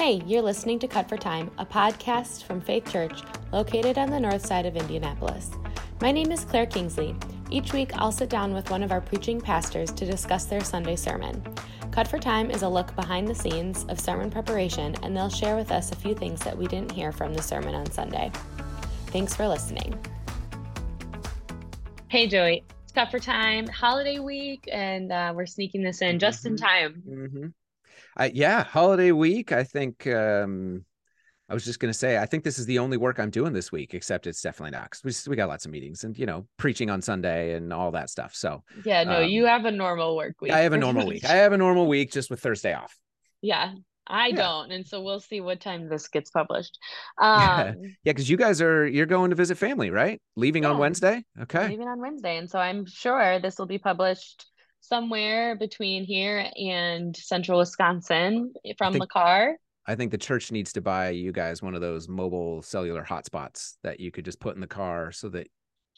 Hey, you're listening to Cut for Time, a podcast from Faith Church located on the north side of Indianapolis. My name is Claire Kingsley. Each week, I'll sit down with one of our preaching pastors to discuss their Sunday sermon. Cut for Time is a look behind the scenes of sermon preparation, and they'll share with us a few things that we didn't hear from the sermon on Sunday. Thanks for listening. Hey, Joey. It's Cut for Time, holiday week, and uh, we're sneaking this in just in Mhm. time. Mm-hmm. Uh, yeah, holiday week. I think um, I was just gonna say. I think this is the only work I'm doing this week, except it's definitely not because we we got lots of meetings and you know preaching on Sunday and all that stuff. So Yeah, no, Um, you have a normal work week. I have a normal week. I have a normal week just with Thursday off. Yeah, I Yeah. don't, and so we'll see what time this gets published. Yeah. Um, Yeah, because you guys are you're going to visit family, right? Leaving on Wednesday. Okay. leaving on Wednesday, and so I'm sure this will be published somewhere between here and central Wisconsin from think- the car. I think the church needs to buy you guys one of those mobile cellular hotspots that you could just put in the car so that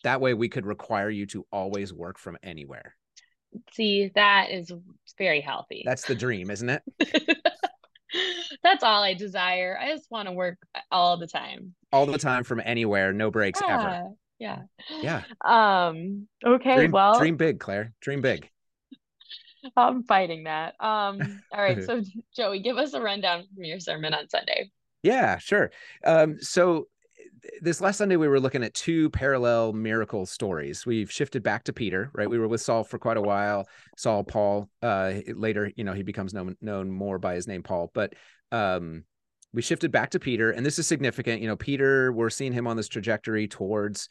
that way we could require you to always work from anywhere. See, that is very healthy. That's the dream, isn't it? That's all I desire. I just want to work all the time. All the time from anywhere, no breaks ever. Yeah, Yeah. yeah. Um, okay, Dream, well, dream big, Claire. Dream big. I'm fighting that. Um, all right, so Joey, give us a rundown from your sermon on Sunday. Yeah, sure. Um, so this last Sunday we were looking at two parallel miracle stories. We've shifted back to Peter, right? We were with Saul for quite a while. Saul, Paul. Uh, later, you know, he becomes known known more by his name Paul. But um, we shifted back to Peter, and this is significant. You know, Peter, we're seeing him on this trajectory towards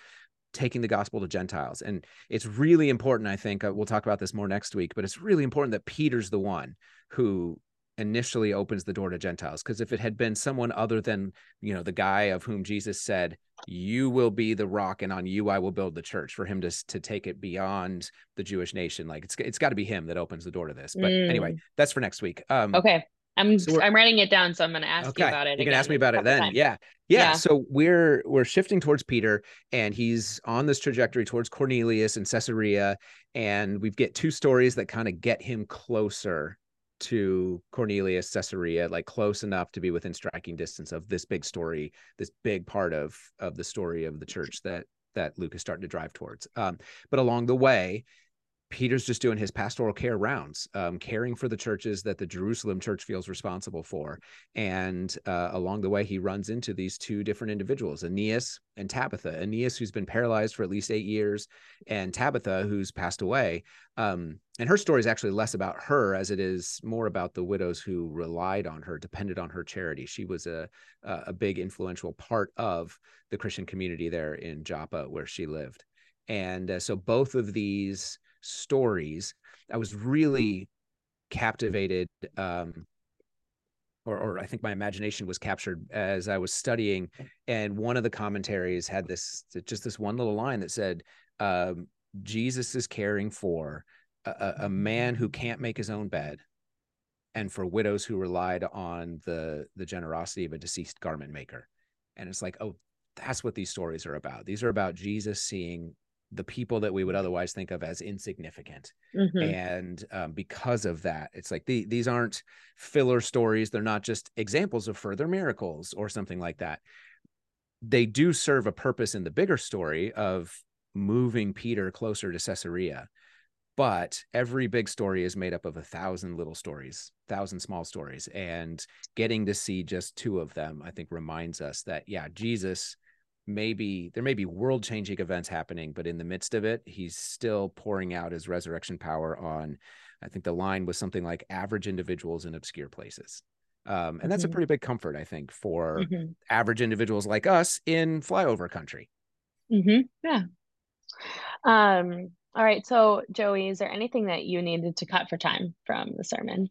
taking the gospel to Gentiles, and it's really important. I think uh, we'll talk about this more next week, but it's really important that Peter's the one who initially opens the door to Gentiles. Because if it had been someone other than, you know, the guy of whom Jesus said, You will be the rock, and on you I will build the church, for him to, to take it beyond the Jewish nation, like it's it's got to be him that opens the door to this. But anyway, that's for next week. Um, Okay. I'm So I'm writing it down, so I'm going to ask you about it. you can ask me about it then. Yeah. yeah, Yeah. So we're we're shifting towards Peter, and he's on this trajectory towards Cornelius and Caesarea, and we've get two stories that kind of get him closer to Cornelius, Caesarea, like close enough to be within striking distance of this big story, this big part of of the story of the church that that Luke is starting to drive towards. Um, but along the way, Peter's just doing his pastoral care rounds, um, caring for the churches that the Jerusalem church feels responsible for. And uh, along the way, he runs into these two different individuals, Aeneas and Tabitha. Aeneas, who's been paralyzed for at least eight years, and Tabitha, who's passed away. Um, and her story is actually less about her as it is more about the widows who relied on her, depended on her charity. She was a a big influential part of the Christian community there in Joppa, where she lived. And uh, so both of these stories, I was really captivated um, or, or I think my imagination was captured as I was studying. And one of the commentaries had this just this one little line that said, um, Jesus is caring for a, a- man who can't make his own bed and for widows who relied on the the generosity of a deceased garment maker. And it's like, oh, that's what these stories are about. These are about Jesus seeing the people that we would otherwise think of as insignificant. Mhm. and um, because of that it's like the, these aren't filler stories. They're not just examples of further miracles or something like that. They do serve a purpose in the bigger story of moving peter closer to caesarea. But every big story is made up of a thousand little stories thousand small stories. And getting to see just two of them i think reminds us that yeah jesus maybe there may be world changing events happening but in the midst of it he's still pouring out his resurrection power on i think the line was something like average individuals in obscure places um, and that's a Mhm. pretty big comfort i think for Mhm. average individuals like us in flyover country Mhm. Yeah. Um, all right. So, Joey, is there anything that you needed to cut for time from the sermon?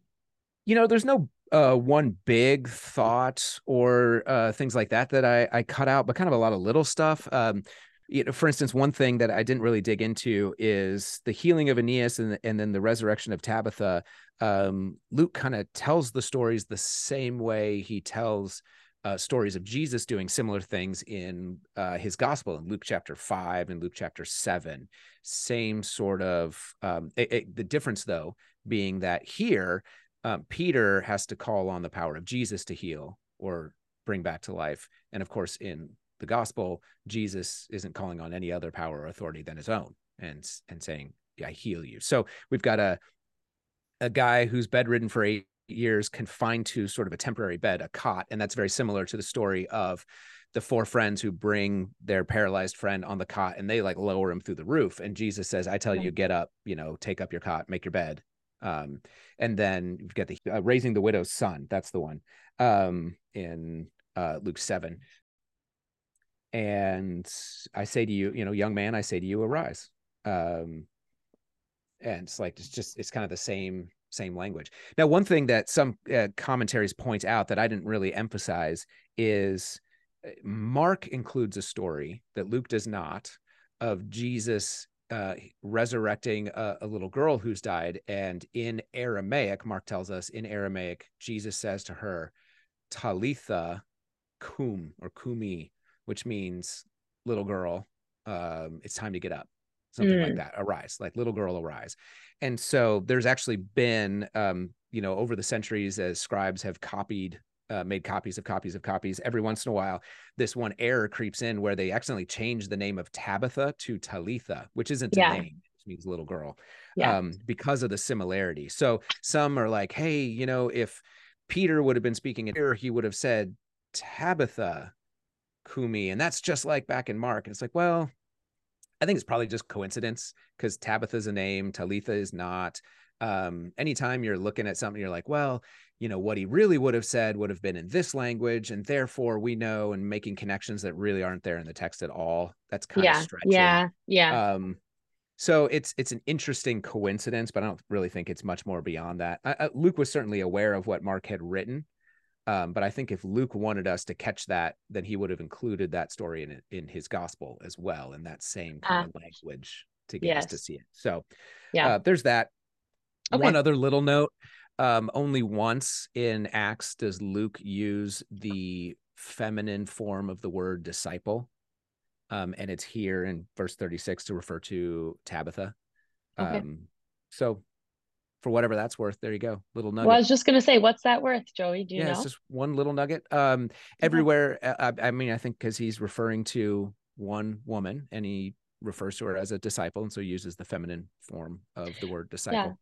you know there's no uh, one big thought or uh, things like that that I, I cut out but kind of a lot of little stuff um, you know, for instance, one thing that I didn't really dig into is the healing of Aeneas and, and then the resurrection of Tabitha. Um, Luke kind of tells the stories the same way he tells uh, stories of Jesus doing similar things in uh, his gospel in Luke chapter five and Luke chapter seven. Same sort of um, it, it- the difference, though, being that here um, Peter has to call on the power of Jesus to heal or bring back to life. And of course, in the gospel, Jesus isn't calling on any other power or authority than his own and and saying, yeah, I heal you. So we've got a a guy who's bedridden for eight years, confined to sort of a temporary bed, a cot. And that's very similar to the story of the four friends who bring their paralyzed friend on the cot and they like lower him through the roof. And Jesus says, I tell you, get up, you know, take up your cot, make your bed. Um, and then you've got the uh, raising the widow's son. That's the one um, in uh, Luke 7. And I say to you, you know, young man, I say to you, arise. Um, and it's like, it's just, it's kind of the same, same language. Now, one thing that some uh, commentaries point out that I didn't really emphasize is uh, Mark includes a story that Luke does not of Jesus uh, resurrecting a, a, little girl who's died. And in Aramaic, Mark tells us in Aramaic, Jesus says to her, Talitha kum or kumi, which means little girl, um, it's time to get up, something mm. like that, arise, like little girl, arise. And so there's actually been, um, you know, over the centuries, as scribes have copied uh, made copies of copies of copies. Every once in a while, this one error creeps in where they accidentally change the name of Tabitha to Talitha, which isn't yeah. a name, it means little girl, yeah. um, because of the similarity. So some are like, hey, you know, if Peter would have been speaking in here, he would have said Tabitha Kumi, and that's just like back in Mark. And it's like, well, I think it's probably just coincidence because Tabitha's a name, Talitha is not. Um, anytime you're looking at something, you're like, well, you know what he really would have said would have been in this language and therefore we know and making connections that really aren't there in the text at all that's kind yeah, of stretching. yeah yeah. Um so it's it's an interesting coincidence but i don't really think it's much more beyond that. I, I, luke was certainly aware of what mark had written um, but i think if luke wanted us to catch that then he would have included that story in in his gospel as well in that same kind uh, of language to get yes. us to see it. So yeah. uh, there's that okay. one other little note um, only once in Acts does Luke use the feminine form of the word disciple. Um, and it's here in verse 36 to refer to Tabitha. Okay. Um, so for whatever that's worth, there you go. Little nugget. Well, I was just gonna say, what's that worth, Joey? Do you yeah, know? it's just one little nugget. Um, everywhere. Uh, I, I mean, I think because he's referring to one woman, and he refers to her as a disciple, and so he uses the feminine form of the word disciple. Yeah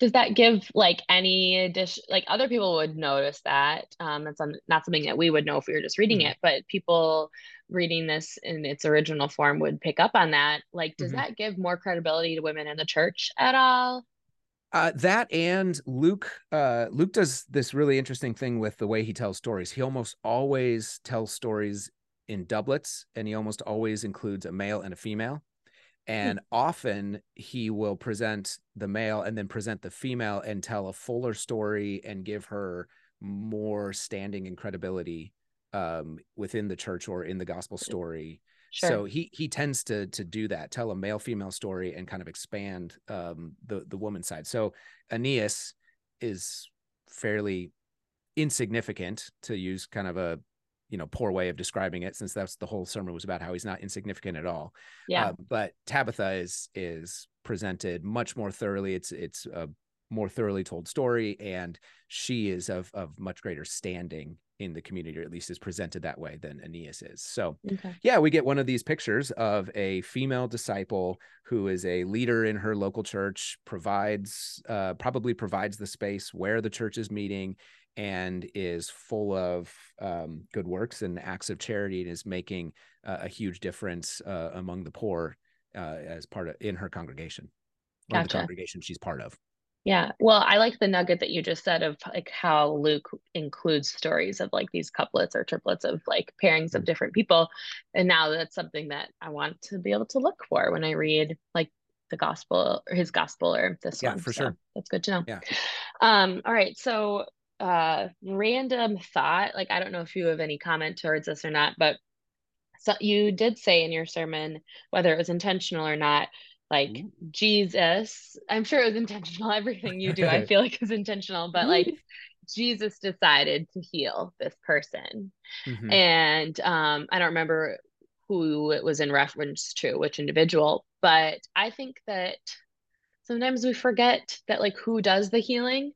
does that give like any addition like other people would notice that um that's not something that we would know if we were just reading mm-hmm. it but people reading this in its original form would pick up on that like does mm-hmm. that give more credibility to women in the church at all uh, that and Luke, uh, Luke does this really interesting thing with the way he tells stories. He almost always tells stories in doublets, and he almost always includes a male and a female. And often he will present the male and then present the female and tell a fuller story and give her more standing and credibility um, within the church or in the gospel story. Sure. So he he tends to to do that, tell a male female story and kind of expand um, the the woman's side. So Aeneas is fairly insignificant to use kind of a you know poor way of describing it since that's the whole sermon was about how he's not insignificant at all. Yeah. Uh, but tabitha is is presented much more thoroughly. It's it's a more thoroughly told story and she is of of much greater standing in the community or at least is presented that way than aeneas is. So okay. yeah we get one of these pictures of a female disciple who is a leader in her local church provides uh, probably provides the space where the church is meeting and is full of um, good works and acts of charity and is making uh, a huge difference uh, among the poor uh, as part of in her congregation gotcha. the congregation she's part of. Yeah. Well, I like the nugget that you just said of like how Luke includes stories of like these couplets or triplets of like pairings of mm-hmm. different people. And now that's something that I want to be able to look for when I read like the gospel or his gospel or this yeah, one. for so sure. That's good to know. Yeah. Um, all right. So uh random thought like i don't know if you have any comment towards this or not but so you did say in your sermon whether it was intentional or not like mm-hmm. jesus i'm sure it was intentional everything you do i feel like is intentional but like jesus decided to heal this person mm-hmm. and um i don't remember who it was in reference to which individual but i think that sometimes we forget that like who does the healing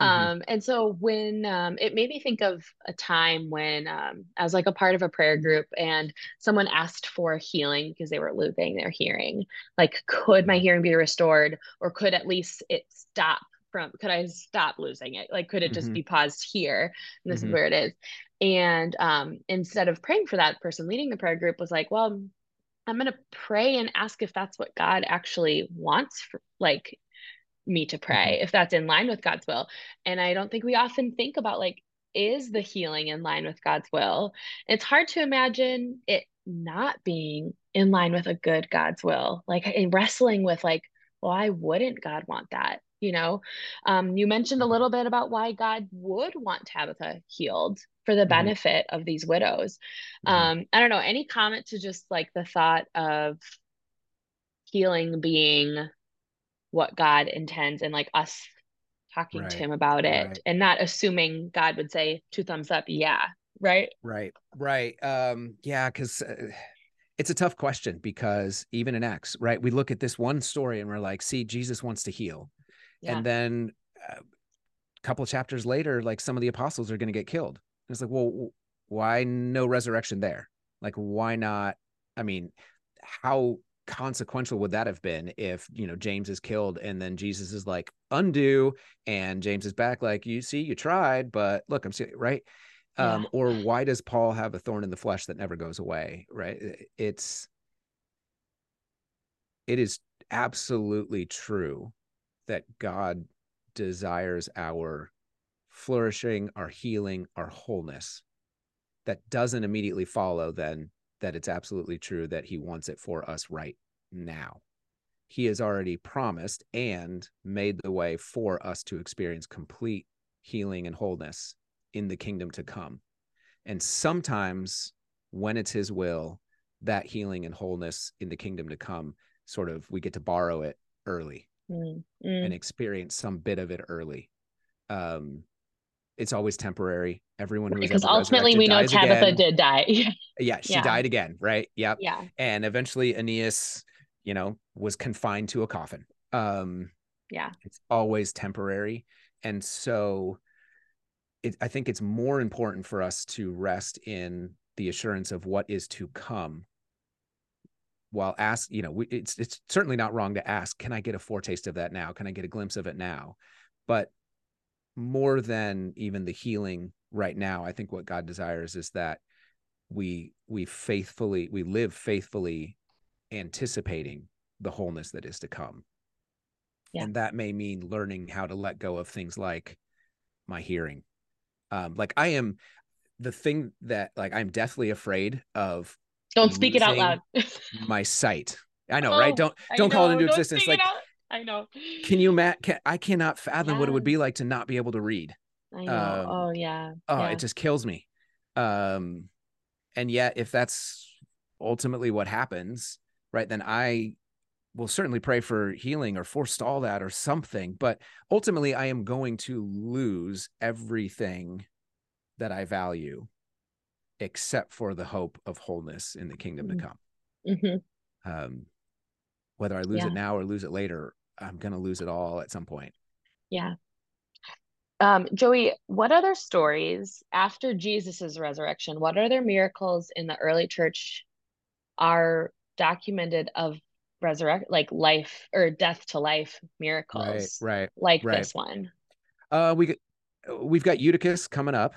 mm-hmm. um and so when um it made me think of a time when um i was like a part of a prayer group and someone asked for healing because they were losing their hearing like could my mm-hmm. hearing be restored or could at least it stop from could i stop losing it like could it just mm-hmm. be paused here and this mm-hmm. is where it is and um instead of praying for that person leading the prayer group was like well I'm going to pray and ask if that's what God actually wants for, like me to pray, mm-hmm. if that's in line with God's will. And I don't think we often think about like is the healing in line with God's will? It's hard to imagine it not being in line with a good God's will. Like wrestling with like why wouldn't God want that? You know, um, you mentioned a mm-hmm. little bit about why God would want Tabitha healed for the mm-hmm. benefit of these widows. Mm-hmm. Um, I don't know, any comment to just like the thought of healing being what God intends and like us talking right. to him about it right. and not assuming God would say two thumbs up, yeah, right? Right, right. Um, yeah, because uh, it's a tough question because even in Acts, right, we look at this one story and we're like, see, Jesus wants to heal. Yeah. And then uh, a couple chapters later, like some of the apostles are going to get killed it's like, well, why no resurrection there? Like, why not? I mean, how consequential would that have been if you know James is killed and then Jesus is like undo and James is back like you see you tried but look I'm right yeah. um or why does Paul have a thorn in the flesh that never goes away right it's it is absolutely true that God desires our flourishing, our healing, our wholeness. That doesn't immediately follow then that it's absolutely true that he wants it for us right now. He has already promised and made the way for us to experience complete healing and wholeness in the kingdom to come. And sometimes when it's his will, that healing and wholeness in the kingdom to come, sort of, we get to borrow it early mm, mm. and experience some bit of it early. Um, it's always temporary. Everyone who because ultimately we know Tabitha again. did die. yeah, she yeah. died again, right? Yep. Yeah. And eventually Aeneas, you know, was confined to a coffin. Um yeah. It's always temporary. And so it, I think it's more important for us to rest in the assurance of what is to come while ask you know we, it's it's certainly not wrong to ask can i get a foretaste of that now? Can i get a glimpse of it now? But more than even the healing right now i think what god desires is that we we faithfully we live faithfully anticipating the wholeness that is to come. Yeah. and that may mean learning how to let go of things like my hearing. Um like i am the thing that like i'm deathly afraid of don't speak it out loud my sight i know oh, right don't don't call it into don't existence like I know. Can you, Matt? Can, I cannot fathom what it would be like to not be able to read. I know. Um, oh yeah. Oh, yeah. it just kills me. Um, and yet, if that's ultimately what happens, right, then I will certainly pray for healing or forestall that or something. But ultimately, I am going to lose everything that I value, except for the hope of wholeness in the kingdom mm-hmm. to come. Mm-hmm. Um, whether I lose yeah. it now or lose it later, I'm going to lose it all at some point. Yeah. Um, Joey, what other stories after Jesus's resurrection, what other miracles in the early church are documented of resurrect like life or death to life miracles right right like right. this one uh we we've got eutychus coming up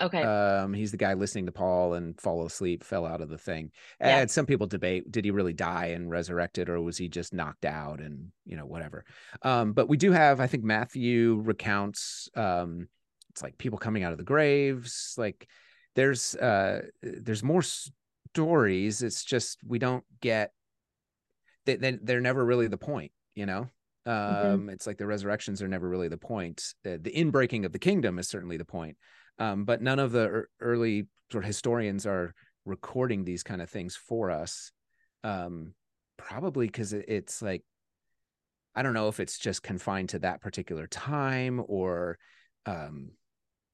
Okay. Um, he's the guy listening to Paul and fall asleep, fell out of the thing. Yeah. And some people debate, did he really die and resurrected or was he just knocked out and, you know, whatever. Um, but we do have, I think Matthew recounts, um, it's like people coming out of the graves. Like there's, uh, there's more stories. It's just, we don't get, they, they, they're never really the point, you know? Mm-hmm. Um, mm-hmm. it's like the resurrections are never really the point. Uh, the inbreaking of the kingdom is certainly the point um, but none of the early sort of historians are recording these kind of things for us um, probably because it's like i don't know if it's just confined to that particular time or um,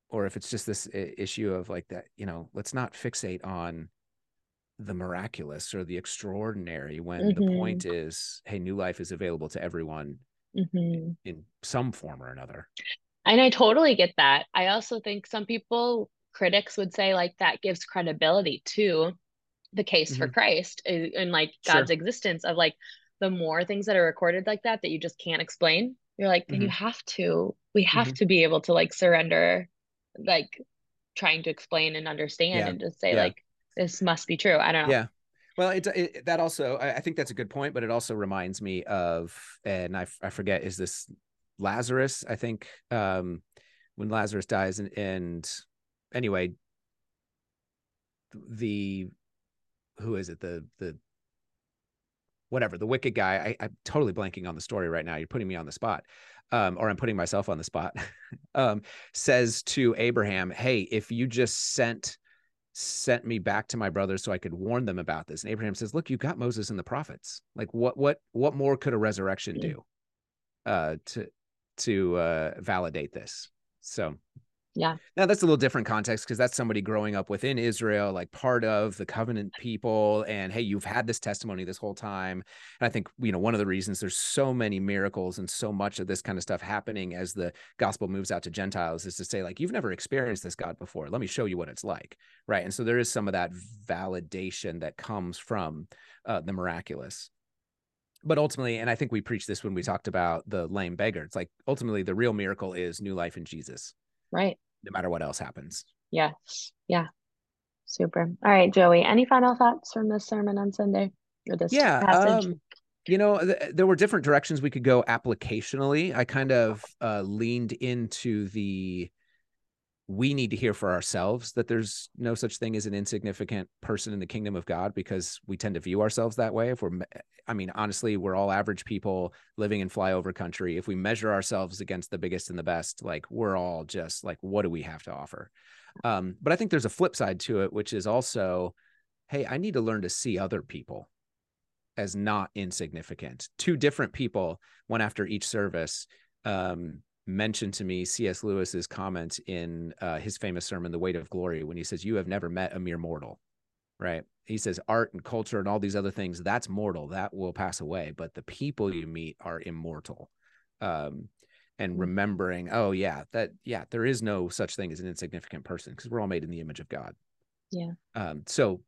or if it's just this issue of like that you know let's not fixate on the miraculous or the extraordinary when mm-hmm. the point is hey new life is available to everyone Mhm. in some form or another. And I totally get that. I also think some people, critics would say like that gives credibility to the case for Mhm. Christ a- and like Sure. God's existence of like the more things that are recorded like that that you just can't explain. You're like, then you have to, we have Mhm. to be able to like surrender, like trying to explain and understand Yeah. and just say Yeah. like this must be true. I don't know. Yeah. Well, it, it that also I, I think that's a good point, but it also reminds me of and I, I forget is this Lazarus? I think um when Lazarus dies and and anyway the who is it? The the whatever the wicked guy I, i'm totally blanking on the story right now. You're putting me on the spot um, or i'm putting myself on the spot um, says to abraham hey if you just sent sent me back to my brothers so i could warn them about this. And abraham says look you got moses and the prophets. Like what what what more could a resurrection do uh to to uh validate this so Yeah. now that's a little different context because that's somebody growing up within Israel, like part of the covenant people. And hey, you've had this testimony this whole time. And I think, you know, one of the reasons there's so many miracles and so much of this kind of stuff happening as the gospel moves out to Gentiles is to say, like, you've never experienced this God before. Let me show you what it's like. Right. And so there is some of that validation that comes from uh, the miraculous. But ultimately, and I think we preached this when we talked about the lame beggar, it's like ultimately the real miracle is new life in Jesus, Right. no matter what else happens. Yeah. Yeah. Super. All right, Joey, any final thoughts from this sermon on Sunday or this yeah passage? um you know th- there were different directions we could go applicationally i kind of uh leaned into the we need to hear for ourselves that there's no such thing as an insignificant person in the kingdom of god because we tend to view ourselves that way. If we're i mean honestly we're all average people living in flyover country. If we measure ourselves against the biggest and the best like we're all just like what do we have to offer? Um but i think there's a flip side to it which is also hey i need to learn to see other people as not insignificant. Two different people, one after each service, um, mentioned to me C.S. Lewis's comment in uh, his famous sermon, The Weight of Glory, when he says, You have never met a mere mortal, right? He says, Art and culture and all these other things, that's mortal, that will pass away, but the people you meet are immortal. Um, and Mm. remembering, oh, yeah, that, yeah, there is no such thing as an insignificant person because we're all made in the image of God. Yeah. Um, so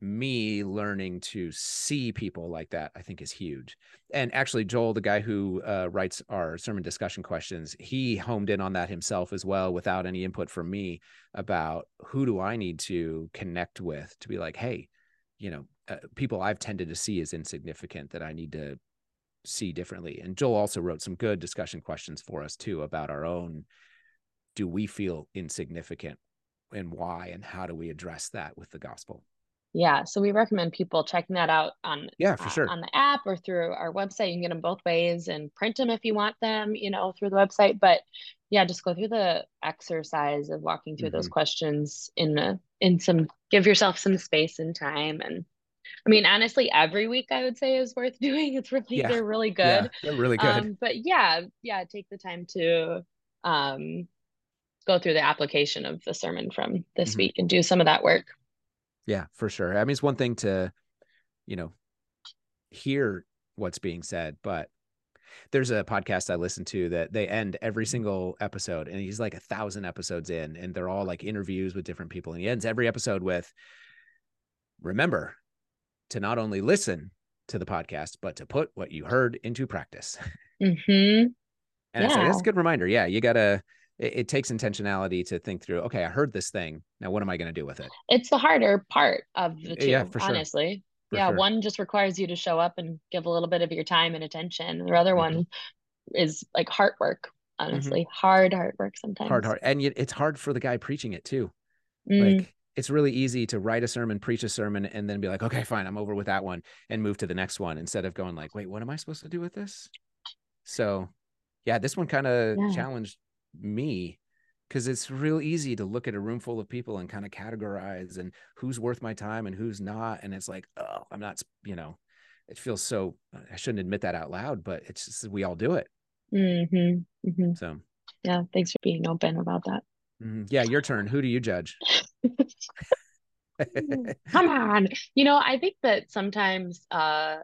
me learning to see people like that i think is huge. And actually joel the guy who uh, writes our sermon discussion questions he homed in on that himself as well without any input from me about who do i need to connect with to be like hey you know uh, people i've tended to see as insignificant that i need to see differently. And joel also wrote some good discussion questions for us too about our own do we feel insignificant and why and how do we address that with the gospel Yeah, so we recommend people checking that out on yeah for uh, sure on the app or through our website. You can get them both ways and print them if you want them, you know, through the website. But yeah, just go through the exercise of walking through those Mhm. questions in a, in some give yourself some space and time. And I mean, honestly, every week I would say is worth doing. It's really Yeah. they're really Yeah, good. they're really good. Um, but yeah, yeah, take the time to um go through the application of the sermon from this Mhm. week and do some of that work. Yeah, for sure. I mean, it's one thing to, you know, hear what's being said, but there's a podcast I listen to that they end every single episode, and he's like a thousand episodes in, and they're all like interviews with different people, and he ends every episode with, "Remember to not only listen to the podcast, but to put what you heard into practice." Mm-hmm. And it's like that's a good reminder. Yeah, you gotta. It, it takes intentionality to think through. Okay, I heard this thing. Now, what am I going to do with it? It's the harder part of the two, Yeah, for sure. honestly. For yeah, sure. one just requires you to show up and give a little bit of your time and attention. The other Mhm. one is like heart work, honestly. Hard hard work sometimes. hard hard and yet it's hard for the guy preaching it too Mm, like it's really easy to write a sermon preach a sermon and then be like okay fine i'm over with that one and move to the next one instead of going like wait what am i supposed to do with this so yeah this one kind of Yeah. challenged me because it's real easy to look at a room full of people and kind of categorize and who's worth my time and who's not and it's like oh i'm not you know it feels so i shouldn't admit that out loud but it's just we all do it mhm, mhm. so Yeah, thanks for being open about that. mhm. yeah your turn who do you judge Come on. You know, I think that sometimes uh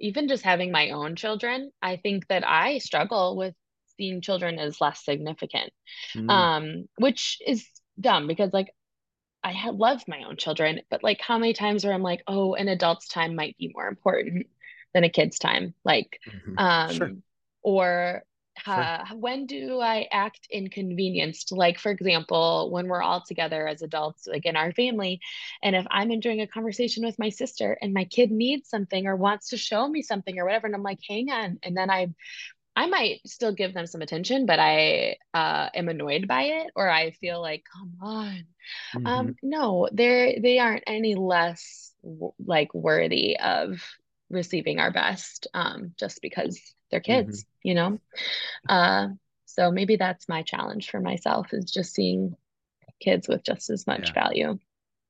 even just having my own children, I think that I struggle with seeing children as less significant, mm. um, which is dumb because like I have loved my own children, but like how many times where I'm like, oh, an adult's time might be more important than a kid's time, like, mm-hmm. um, sure. or uh, sure. when do I act inconvenienced? Like, for example, when we're all together as adults, like in our family, and if I'm enjoying a conversation with my sister and my kid needs something or wants to show me something or whatever, and I'm like, hang on, and then I I might still give them some attention, but I uh, am annoyed by it, or I feel like, come on, um, mm-hmm. um, no, they're they aren't any less w- like worthy of receiving our best um, just because they're kids, mm-hmm. you know. Uh, so maybe that's my challenge for myself is just seeing kids with just as much yeah. value.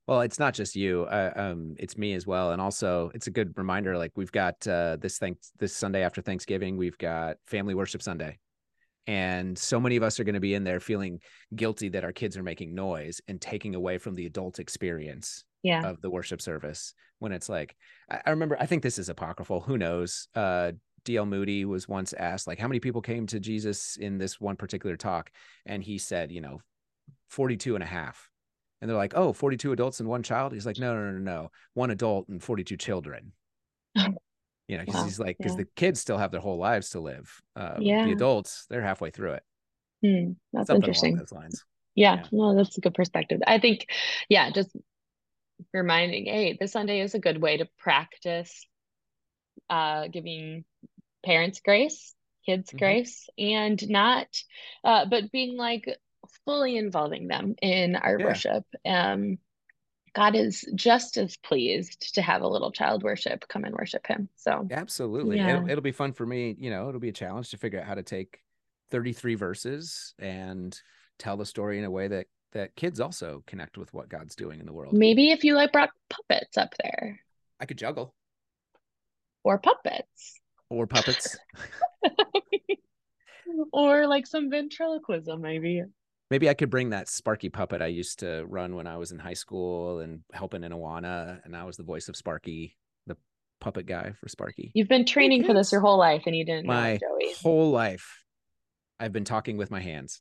Well, it's not just you. Uh, um, it's me as well, and also it's a good reminder. Like we've got uh, this thing this Sunday after Thanksgiving, we've got Family Worship Sunday, and so many of us are going to be in there feeling guilty that our kids are making noise and taking away from the adult experience yeah. of the worship service. When it's like, I, I remember, I think this is apocryphal. Who knows? Uh, D.L. Moody was once asked, like, how many people came to Jesus in this one particular talk, and he said, you know, 42 and a half and they're like, "Oh, 42 adults and one child." He's like, "No, no, no, no, one adult and 42 children." you know, because he's like, because the kids still have their whole lives to live. Uh, yeah. The adults, they're halfway through it. Hmm, that's Something interesting. those lines. Yeah, yeah, no, that's a good perspective. I think, yeah, just reminding, hey, this Sunday is a good way to practice uh, giving parents grace, kids mm-hmm. grace, and not, uh, but being like fully involving them in our yeah. worship. Um, God is just as pleased to have a little child worship come and worship him. So absolutely. Yeah. It'll, it'll be fun for me. You know, it'll be a challenge to figure out how to take 33 verses and tell the story in a way that that kids also connect with what God's doing in the world. Maybe if you like brought puppets up there. I could juggle. Or puppets. Or puppets. or like some ventriloquism maybe maybe I could bring that Sparky puppet I used to run when I was in high school and helping in Awana, and I was the voice of Sparky, the puppet guy for Sparky. You've been training for this your whole life, and you didn't my know Joey. whole life. I've been talking with my hands.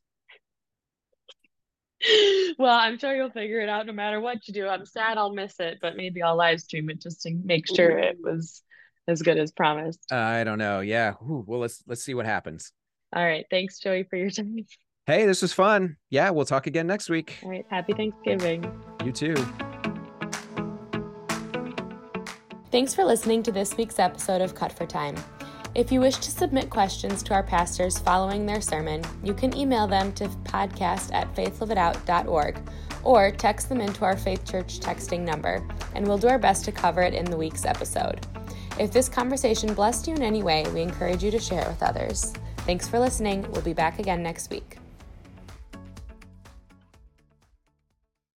well, I'm sure you'll figure it out no matter what you do. I'm sad I'll miss it, but maybe I'll live stream it just to make sure it was as good as promised. Uh, I don't know. Yeah. Ooh, well, let's let's see what happens. All right. Thanks, Joey, for your time. Hey, this was fun. Yeah, we'll talk again next week. All right. Happy Thanksgiving. You too. Thanks for listening to this week's episode of Cut for Time. If you wish to submit questions to our pastors following their sermon, you can email them to podcast at faithliveitout.org or text them into our Faith Church texting number, and we'll do our best to cover it in the week's episode. If this conversation blessed you in any way, we encourage you to share it with others. Thanks for listening. We'll be back again next week.